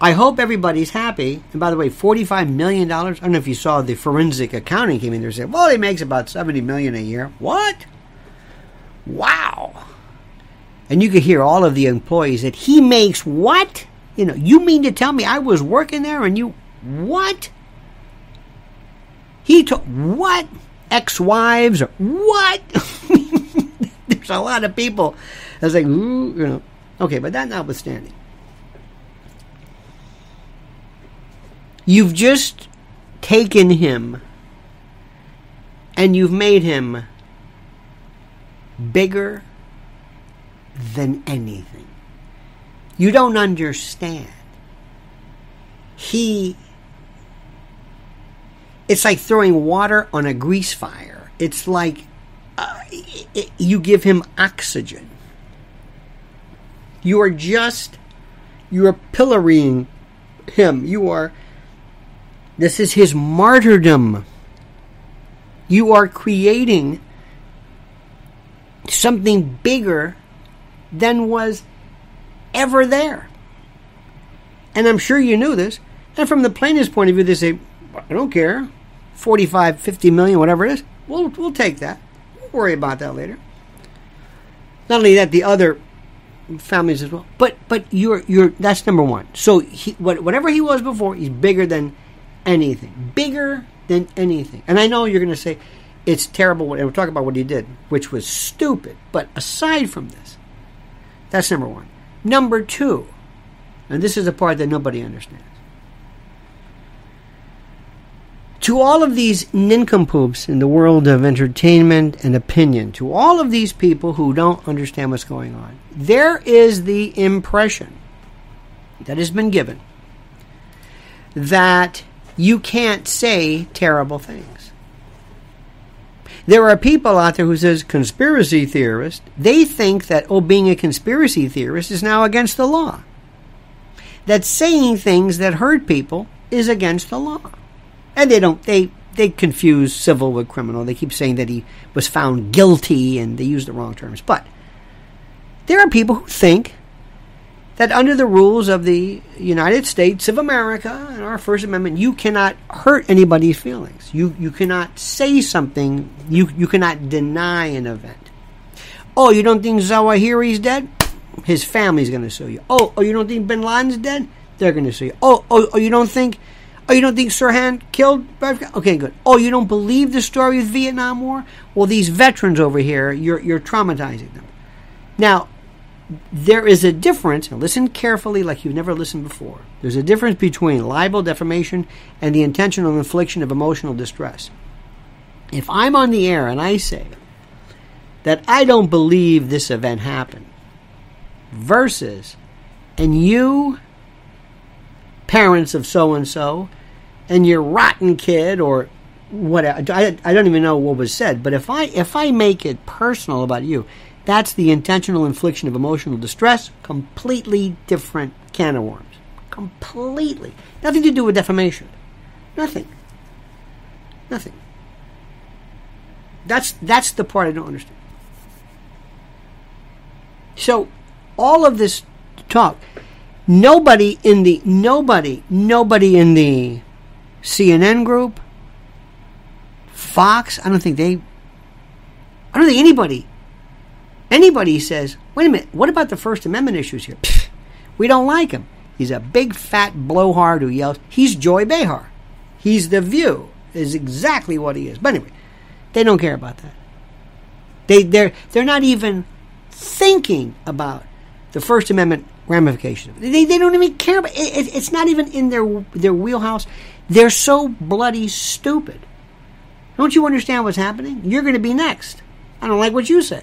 I hope everybody's happy. And by the way, $45 million. I don't know if you saw the forensic accounting came in there and said, well, he makes about 70 million a year. What? Wow. And you could hear all of the employees that he makes what? You know, you mean to tell me I was working there and you what? He took what? Ex-wives or what? A lot of people that's like, hmm, you know. Okay, but that notwithstanding, you've just taken him and you've made him bigger than anything. You don't understand. He. It's like throwing water on a grease fire. It's like uh, you give him oxygen. You are just. You are pillorying him. You are. This is his martyrdom. You are creating something bigger than was ever there. And I'm sure you knew this. And from the plaintiff's point of view, they say, I don't care. 45, 50 million, whatever it is. We'll, we'll take that. We'll worry about that later. Not only that, the other families as well. But but you're you're that's number one. So he, whatever he was before, he's bigger than anything. Bigger than anything. And I know you're going to say it's terrible. And we're talking about what he did, which was stupid. But aside from this, that's number one. Number two, and this is the part that nobody understands. To all of these nincompoops in the world of entertainment and opinion, to all of these people who don't understand what's going on, there is the impression that has been given that you can't say terrible things. There are people out there who says conspiracy theorist. They think that oh, being a conspiracy theorist is now against the law. That saying things that hurt people is against the law, and they don't. They they confuse civil with criminal. They keep saying that he was found guilty, and they use the wrong terms. But there are people who think that under the rules of the United States of America and our First Amendment, you cannot hurt anybody's feelings. You you cannot say something. You you cannot deny an event. Oh, you don't think Zawahiri's dead? His family's going to sue you. Oh, oh, you don't think Bin Laden's dead? They're going to sue you. Oh, oh, oh, you don't think? Oh, you don't think Sirhan killed? Okay, good. Oh, you don't believe the story of the Vietnam War? Well, these veterans over here, you're you're traumatizing them. Now, there is a difference, and listen carefully like you've never listened before. There's a difference between libel, defamation, and the intentional infliction of emotional distress. If I'm on the air and I say that I don't believe this event happened, versus, and you, parents of so and so, and you're rotten kid, or what I, I don't even know what was said, but if I if I make it personal about you, that's the intentional infliction of emotional distress. Completely different can of worms. Completely. Nothing to do with defamation. Nothing. Nothing. That's that's the part I don't understand. So all of this talk, nobody in the nobody nobody in the CNN group, Fox, I don't think they I don't think anybody Anybody says, wait a minute, what about the First Amendment issues here? Pfft, we don't like him. He's a big fat blowhard who yells. He's Joy Behar. He's the view, is exactly what he is. But anyway, they don't care about that. They, they're, they're not even thinking about the First Amendment ramifications. They, they don't even care about it. It's not even in their, their wheelhouse. They're so bloody stupid. Don't you understand what's happening? You're going to be next. I don't like what you say.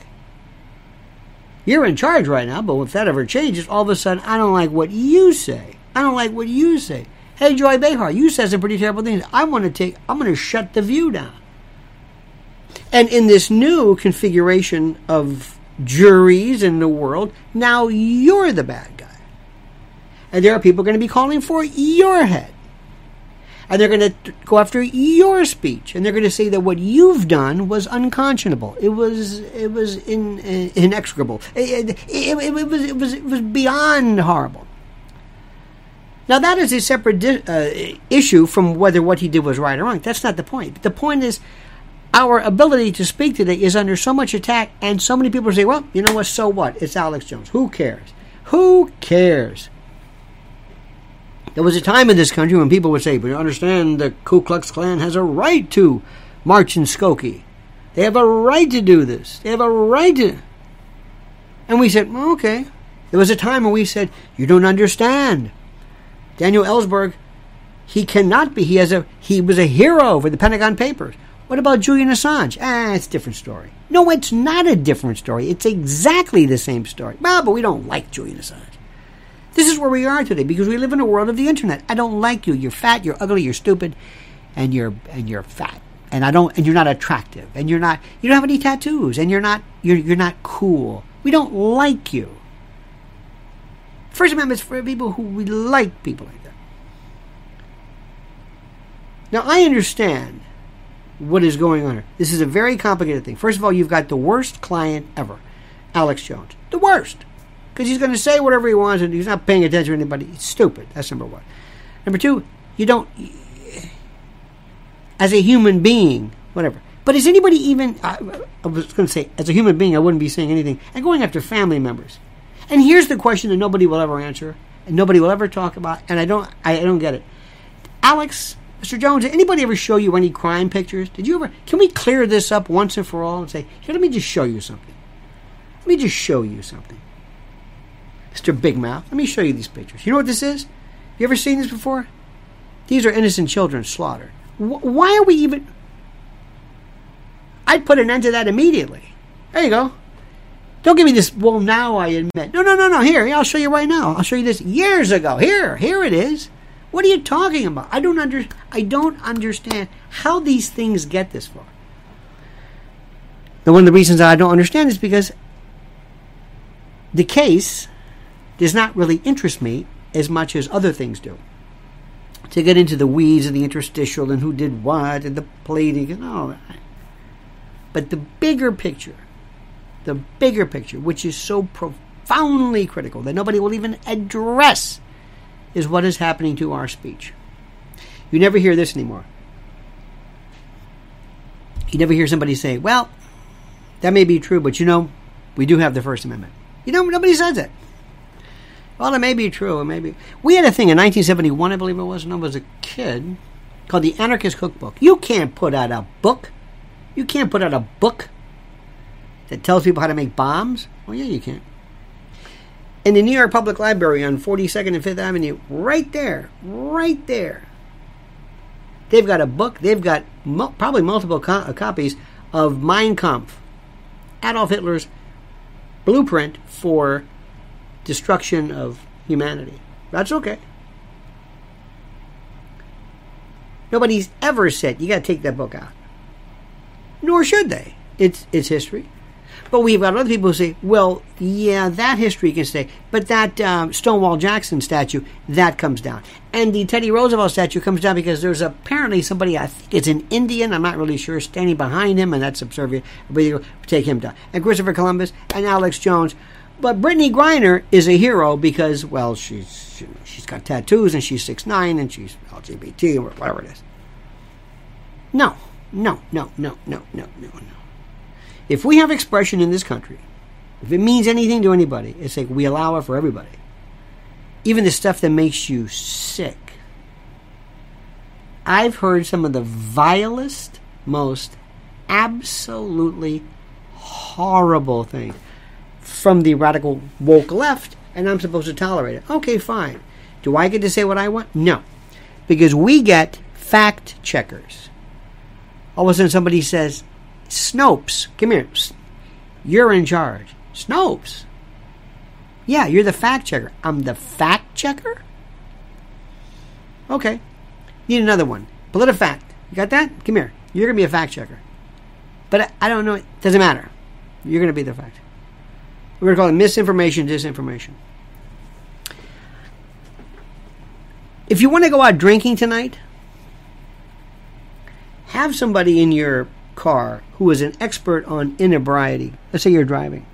You're in charge right now, but if that ever changes, all of a sudden, I don't like what you say. I don't like what you say. Hey, Joy Behar, you said some pretty terrible things. I want to take, I'm going to shut the view down. And in this new configuration of juries in the world, now you're the bad guy. And there are people going to be calling for your head and they're going to go after your speech, and they're going to say that what you've done was unconscionable. It was it was in, in, inexorable. It, it, it, it, was it was it was beyond horrible. Now that is a separate di- uh, issue from whether what he did was right or wrong. That's not the point. The point is our ability to speak today is under so much attack, and so many people say, "Well, you know what? So what? It's Alex Jones. Who cares? Who cares?" There was a time in this country when people would say, but you understand the Ku Klux Klan has a right to march in Skokie. They have a right to do this. They have a right to. And we said, well, okay. There was a time when we said, you don't understand. Daniel Ellsberg, he cannot be. He has a he was a hero for the Pentagon Papers. What about Julian Assange? Ah, it's a different story. No, it's not a different story. It's exactly the same story. Well, but we don't like Julian Assange. This is where we are today because we live in a world of the internet. I don't like you. You're fat. You're ugly. You're stupid, and you're and you're fat. And I don't. And you're not attractive. And you're not. You don't have any tattoos. And you're not. You're you're not cool. We don't like you. First Amendment is for people who we like people like that. Now I understand what is going on here. This is a very complicated thing. First of all, you've got the worst client ever, Alex Jones. The worst because he's going to say whatever he wants and he's not paying attention to anybody. He's stupid. That's number one. Number two, you don't, as a human being, whatever. But is anybody even, I, I was going to say, as a human being, I wouldn't be saying anything. And going after family members. And here's the question that nobody will ever answer and nobody will ever talk about, and I don't, I, I don't get it. Alex, Mr. Jones, did anybody ever show you any crime pictures? Did you ever? Can we clear this up once and for all and say, here, let me just show you something. Let me just show you something. Mr. Big Mouth. Let me show you these pictures. You know what this is? You ever seen this before? These are innocent children slaughtered. Wh- why are we even. I'd put an end to that immediately. There you go. Don't give me this, well, now I admit. No, no, no, no. Here, I'll show you right now. I'll show you this years ago. Here, here it is. What are you talking about? I don't under, I don't understand how these things get this far. And one of the reasons I don't understand is because the case does not really interest me as much as other things do. To get into the weeds and the interstitial and who did what and the pleading and all that. But the bigger picture, the bigger picture, which is so profoundly critical that nobody will even address, is what is happening to our speech. You never hear this anymore. You never hear somebody say, well, that may be true, but you know, we do have the First Amendment. You know, nobody says it. Well, it may be true. It may be. We had a thing in 1971, I believe it was, when I was a kid, called the Anarchist Cookbook. You can't put out a book. You can't put out a book that tells people how to make bombs. Well, yeah, you can. In the New York Public Library on 42nd and 5th Avenue, right there, right there, they've got a book. They've got mo- probably multiple co- uh, copies of Mein Kampf, Adolf Hitler's blueprint for destruction of humanity. That's okay. Nobody's ever said you got to take that book out. Nor should they. It's it's history. But we've got other people who say, well, yeah, that history can stay, but that um, Stonewall Jackson statue that comes down, and the Teddy Roosevelt statue comes down because there's apparently somebody I think it's an Indian, I'm not really sure, standing behind him, and that's subservient. Everybody take him down, and Christopher Columbus and Alex Jones. But Brittney Griner is a hero because, well, she's she, she's got tattoos and she's six nine and she's LGBT or whatever it is. No, no, no, no, no, no, no, no. If we have expression in this country, if it means anything to anybody, it's like we allow it for everybody. Even the stuff that makes you sick. I've heard some of the vilest, most absolutely horrible things from the radical woke left, and I'm supposed to tolerate it. Okay, fine. Do I get to say what I want? No. Because we get fact checkers. All of a sudden somebody says, Snopes, come here. You're in charge. Snopes. Yeah, you're the fact checker. I'm the fact checker? Okay. Need another one. PolitiFact. You got that? Come here. You're going to be a fact checker. But I, I don't know. It doesn't matter. You're going to be the fact. We're going to call it misinformation, disinformation. If you want to go out drinking tonight, have somebody in your car who is an expert on inebriety. Let's say you're driving.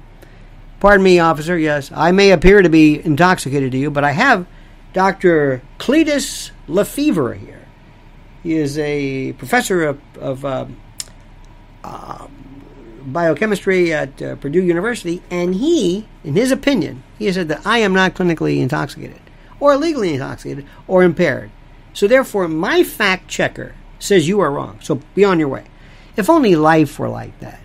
Pardon me, officer. Yes, I may appear to be intoxicated to you, but I have Dr. Cletus Lefevre here. He is a professor of, of uh, uh, biochemistry at uh, Purdue University, and he, in his opinion, he has said that I am not clinically intoxicated, or illegally intoxicated, or impaired. So therefore, my fact checker says you are wrong. So be on your way. If only life were like that.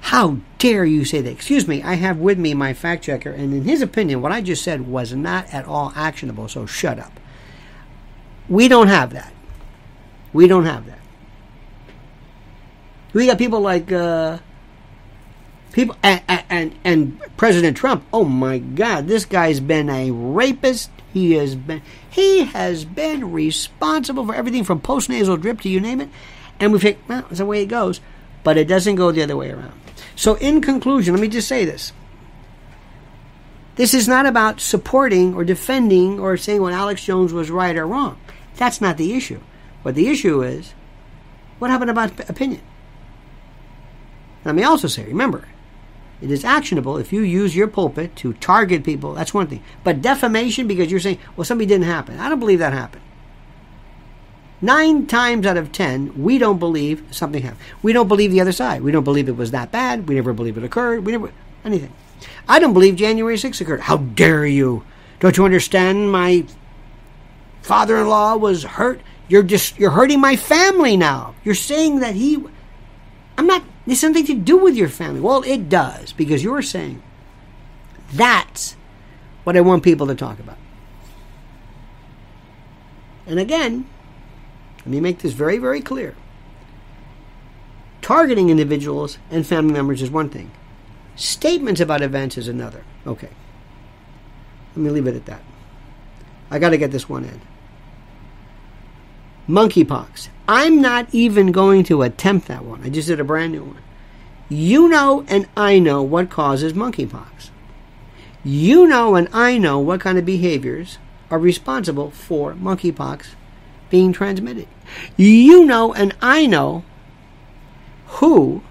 How dare you say that? Excuse me, I have with me my fact checker, and in his opinion, what I just said was not at all actionable, so shut up. We don't have that. We don't have that. We got people like uh, people and, and and President Trump. Oh my God, this guy's been a rapist. He has been he has been responsible for everything from postnasal drip to you name it. And we think, well, that's the way it goes, but it doesn't go the other way around. So, in conclusion, let me just say this. This is not about supporting or defending or saying when Alex Jones was right or wrong. That's not the issue. But the issue is what happened about opinion? Let me also say, remember, it is actionable if you use your pulpit to target people. That's one thing. But defamation because you're saying, well, something didn't happen. I don't believe that happened. Nine times out of ten, we don't believe something happened. We don't believe the other side. We don't believe it was that bad. We never believe it occurred. We never anything. I don't believe January 6th occurred. How dare you? Don't you understand? My father-in-law was hurt. You're just you're hurting my family now. You're saying that he. I'm not. There's something to do with your family. Well, it does because you're saying That's what I want people to talk about. And again, let me make this very, very clear. Targeting individuals and family members is one thing. Statements about events is another. Okay. Let me leave it at that. I got to get this one in. Monkeypox. I'm not even going to attempt that one. I just did a brand new one. You know and I know what causes monkeypox. You know and I know what kind of behaviors are responsible for monkeypox being transmitted. You know and I know who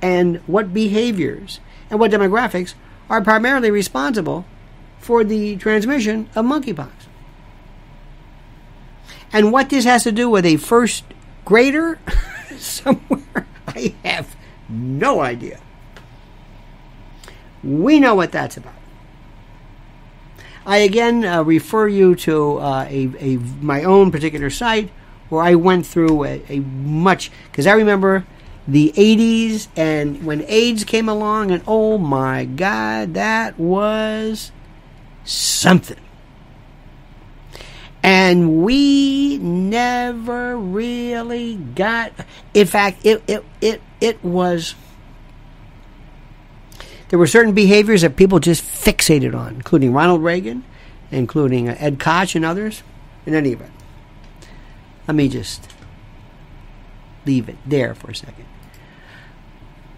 and what behaviors and what demographics are primarily responsible for the transmission of monkeypox. And what this has to do with a first grader somewhere, I have no idea. We know what that's about. I again uh, refer you to uh, a, a, my own particular site where I went through a, a much because I remember the 80s and when AIDS came along and oh my god that was something and we never really got in fact it it it, it was there were certain behaviors that people just fixated on, including Ronald Reagan, including uh, Ed Koch and others. In any event, let me just leave it there for a second.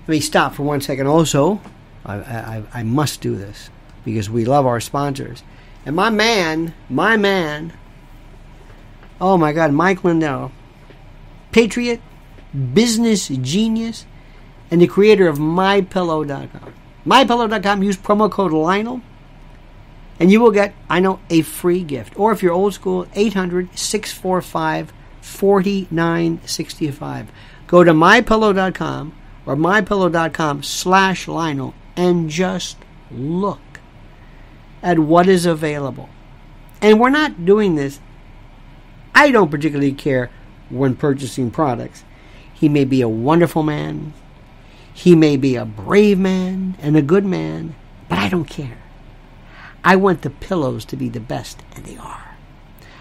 Let me stop for one second. Also, I, I, I must do this because we love our sponsors. And my man, my man, oh my God, Mike Lindell, patriot, business genius, and the creator of MyPillow.com. MyPillow.com, use promo code Lionel, and you will get, I know, a free gift. Or if you're old school, 800 645 4965. Go to mypillow.com or mypillow.com slash Lionel and just look at what is available. And we're not doing this. I don't particularly care when purchasing products. He may be a wonderful man. He may be a brave man and a good man, but I don't care. I want the pillows to be the best, and they are.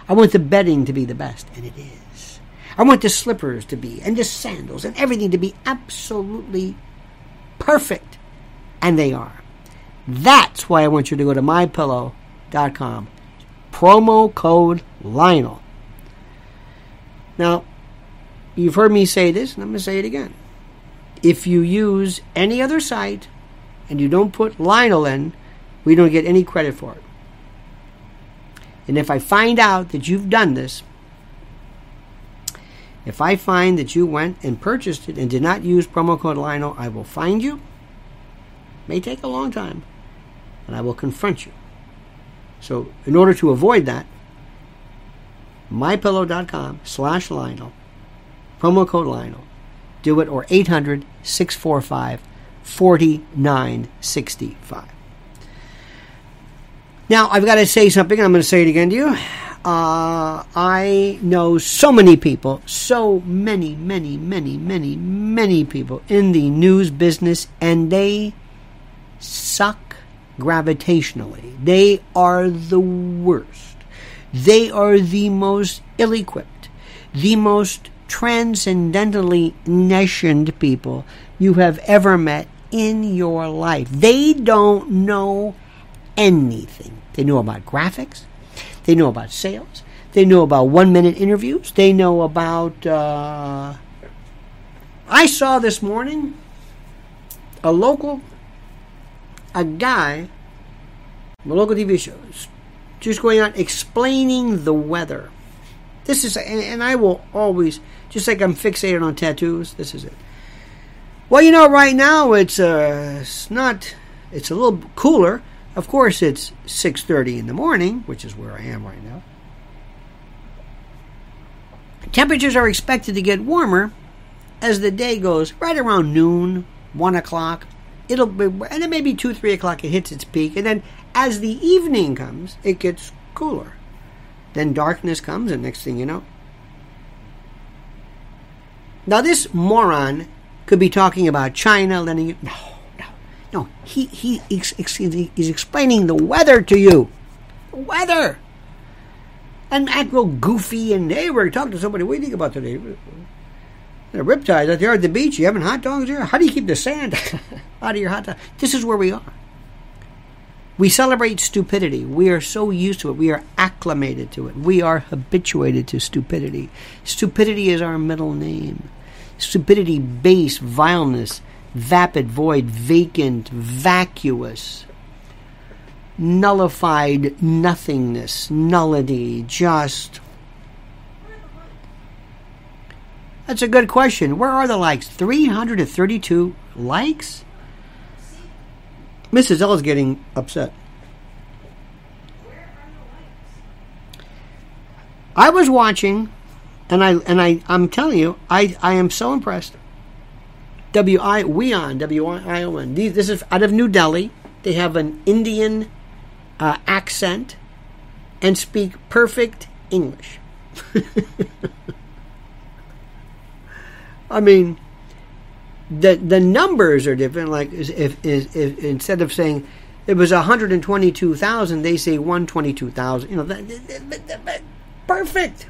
I want the bedding to be the best, and it is. I want the slippers to be, and the sandals, and everything to be absolutely perfect, and they are. That's why I want you to go to mypillow.com. Promo code Lionel. Now, you've heard me say this, and I'm going to say it again if you use any other site and you don't put Lionel in, we don't get any credit for it. And if I find out that you've done this, if I find that you went and purchased it and did not use promo code Lionel, I will find you. May take a long time, and I will confront you. So, in order to avoid that, mypillow.com slash Lionel, promo code Lionel do it, or 800 645 4965. Now, I've got to say something. I'm going to say it again to you. Uh, I know so many people, so many, many, many, many, many people in the news business, and they suck gravitationally. They are the worst. They are the most ill equipped, the most transcendently nationed people you have ever met in your life. They don't know anything. They know about graphics, they know about sales, they know about one minute interviews, they know about. Uh, I saw this morning a local, a guy, a local TV show, just going on explaining the weather. This is, and, and I will always just like I'm fixated on tattoos, this is it. Well, you know, right now it's uh, it's not. It's a little cooler. Of course, it's 6:30 in the morning, which is where I am right now. Temperatures are expected to get warmer as the day goes right around noon, one o'clock. It'll be, and then maybe two, three o'clock it hits its peak, and then as the evening comes, it gets cooler. Then darkness comes, and next thing you know, now, this moron could be talking about China letting you. No, no. No, he, he he's, explaining the weather to you. The weather. And act real goofy and hey, we're talking to somebody. What do you think about today? The riptides out there at the beach. You having hot dogs here? How do you keep the sand out of your hot dog? This is where we are. We celebrate stupidity. We are so used to it. We are acclimated to it. We are habituated to stupidity. Stupidity is our middle name. Stupidity, base, vileness, vapid, void, vacant, vacuous, nullified nothingness, nullity, just. That's a good question. Where are the likes? 332 likes? Mrs. L is getting upset. I was watching, and I and I I'm telling you, I I am so impressed. W I WION W I O N. This is out of New Delhi. They have an Indian uh, accent and speak perfect English. I mean, the the numbers are different. Like if, if, if instead of saying it was 122,000, they say 122,000. You know, that, that, that, perfect.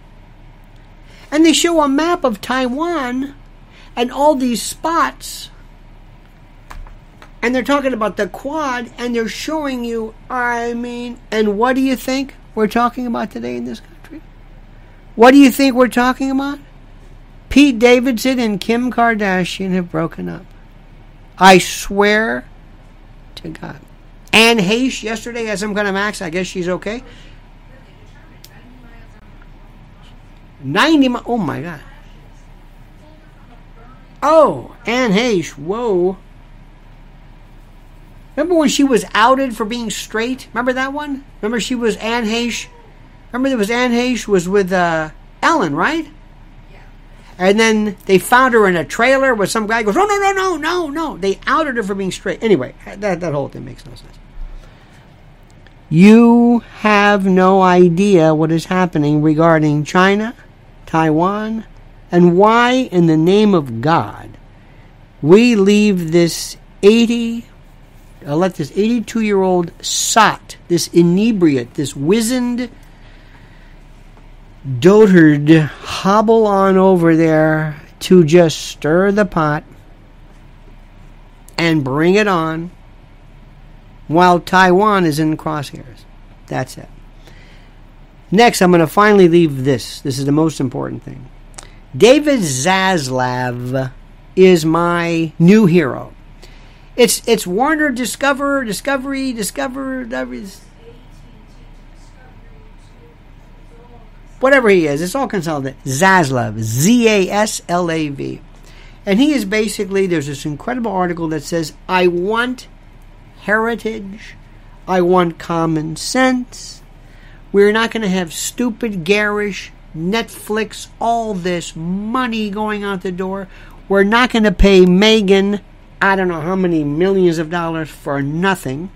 And they show a map of Taiwan and all these spots. And they're talking about the quad and they're showing you, I mean, and what do you think we're talking about today in this country? What do you think we're talking about? Pete Davidson and Kim Kardashian have broken up. I swear to God. Anne Heche yesterday had some kind of accident. I guess she's okay. 90 miles. Oh my God. Oh, Anne Heche. Whoa. Remember when she was outed for being straight? Remember that one? Remember she was Anne Heche? Remember there was Anne Heche was with uh, Ellen, right? And then they found her in a trailer where some guy goes, "Oh no, no, no, no, no!" They outed her for being straight. Anyway, that that whole thing makes no sense. You have no idea what is happening regarding China, Taiwan, and why, in the name of God, we leave this eighty. I'll let this 82 year old sot, this inebriate, this wizened dotard hobble on over there to just stir the pot and bring it on while Taiwan is in crosshairs. That's it. Next, I'm going to finally leave this. This is the most important thing. David Zaslav is my new hero. It's it's Warner Discover Discovery Discover whatever he is, it's all consolidated. Zaslav, Z A S L A V. And he is basically, there's this incredible article that says, I want heritage, I want common sense. We're not going to have stupid, garish Netflix, all this money going out the door. We're not going to pay Meghan, I don't know how many millions of dollars for nothing.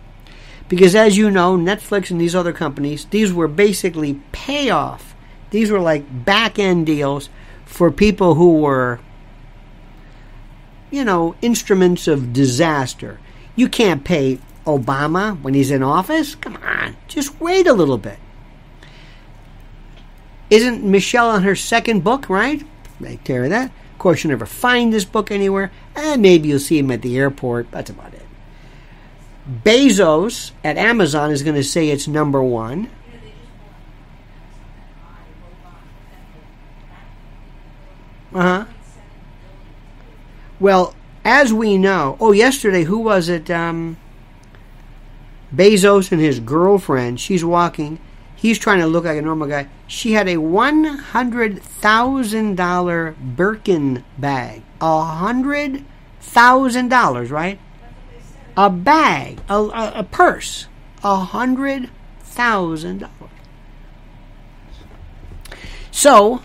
Because as you know, Netflix and these other companies, these were basically payoff these were like back end deals for people who were, you know, instruments of disaster. You can't pay Obama when he's in office. Come on, just wait a little bit. Isn't Michelle on her second book, right? Take care of that. Of course, you'll never find this book anywhere, and maybe you'll see him at the airport. That's about it. Bezos at Amazon is going to say it's number one. Uh huh. Well, as we know, oh, yesterday, who was it? Um, Bezos and his girlfriend. She's walking. He's trying to look like a normal guy. She had a one hundred thousand dollar Birkin bag. A hundred thousand dollars, right? A bag, a, a, a purse, a hundred thousand dollars. So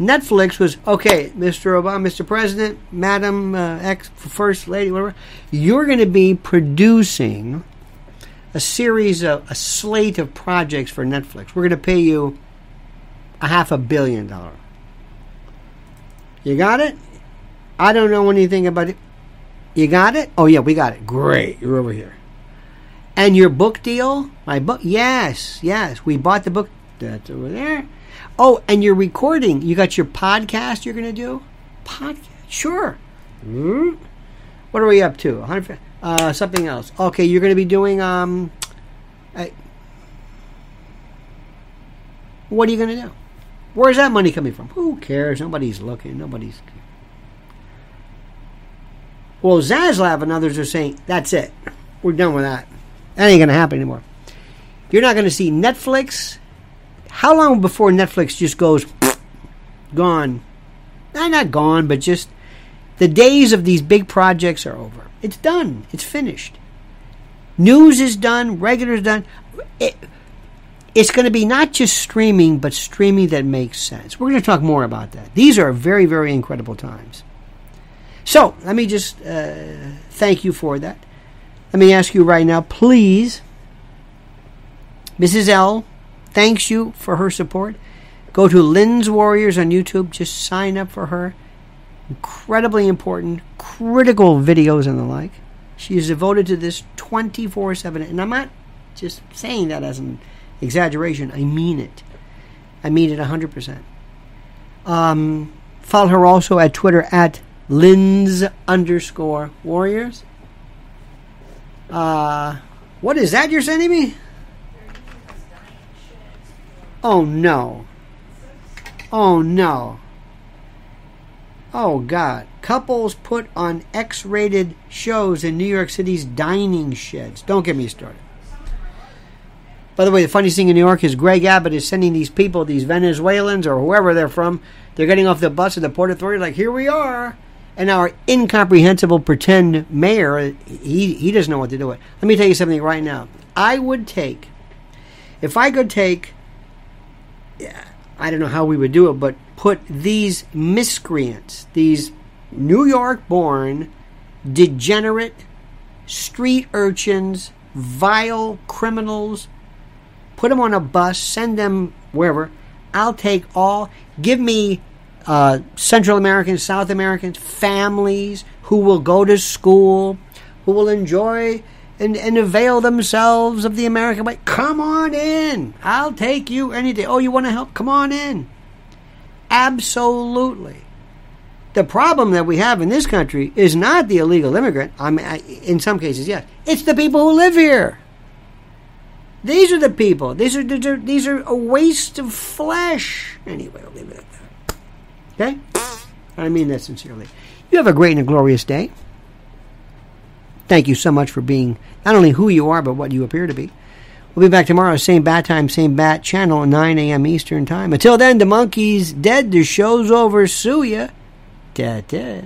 Netflix was okay, Mr. Obama, Mr. President, Madam uh, ex First Lady, whatever. You're going to be producing a series of a slate of projects for Netflix. We're going to pay you a half a billion dollar. You got it? I don't know anything about it. You got it? Oh, yeah, we got it. Great. You're over here. And your book deal? My book? Yes, yes. We bought the book. That's over there. Oh, and you're recording. You got your podcast you're going to do? Podcast? Sure. Hmm? What are we up to? 100, uh, something else. Okay, you're going to be doing. Um, what are you going to do? Where's that money coming from? Who cares? Nobody's looking. Nobody's. Well, Zaslav and others are saying that's it. We're done with that. That ain't going to happen anymore. You're not going to see Netflix. How long before Netflix just goes gone? Nah, not gone, but just the days of these big projects are over. It's done. It's finished. News is done. Regular is done. It, it's going to be not just streaming, but streaming that makes sense. We're going to talk more about that. These are very, very incredible times. So, let me just uh, thank you for that. Let me ask you right now, please. Mrs. L thanks you for her support. Go to Lynn's Warriors on YouTube. Just sign up for her. Incredibly important, critical videos and the like. She is devoted to this 24 7. And I'm not just saying that as an exaggeration. I mean it. I mean it 100%. Um, follow her also at Twitter at Lynn's underscore Warriors. Uh, what is that you're sending me? Oh no. Oh no. Oh God. Couples put on X rated shows in New York City's dining sheds. Don't get me started. By the way, the funniest thing in New York is Greg Abbott is sending these people, these Venezuelans or whoever they're from, they're getting off the bus at the Port Authority, like, here we are. And our incomprehensible pretend mayor, he, he doesn't know what to do with. Let me tell you something right now. I would take, if I could take, I don't know how we would do it, but put these miscreants, these New York born, degenerate, street urchins, vile criminals, put them on a bus, send them wherever. I'll take all. Give me uh, Central Americans, South Americans, families who will go to school, who will enjoy and, and avail themselves of the American way. Come on in. I'll take you any day. Oh, you want to help? Come on in. Absolutely. The problem that we have in this country is not the illegal immigrant. I mean, in some cases, yes. It's the people who live here. These are the people. These are, these are these are a waste of flesh. Anyway, I'll leave it at that. Okay? I mean that sincerely. You have a great and a glorious day. Thank you so much for being not only who you are, but what you appear to be. We'll be back tomorrow, same bat time, same bat channel, 9 a.m. Eastern Time. Until then, the monkey's dead. The show's over. Sue ya. Ta-ta.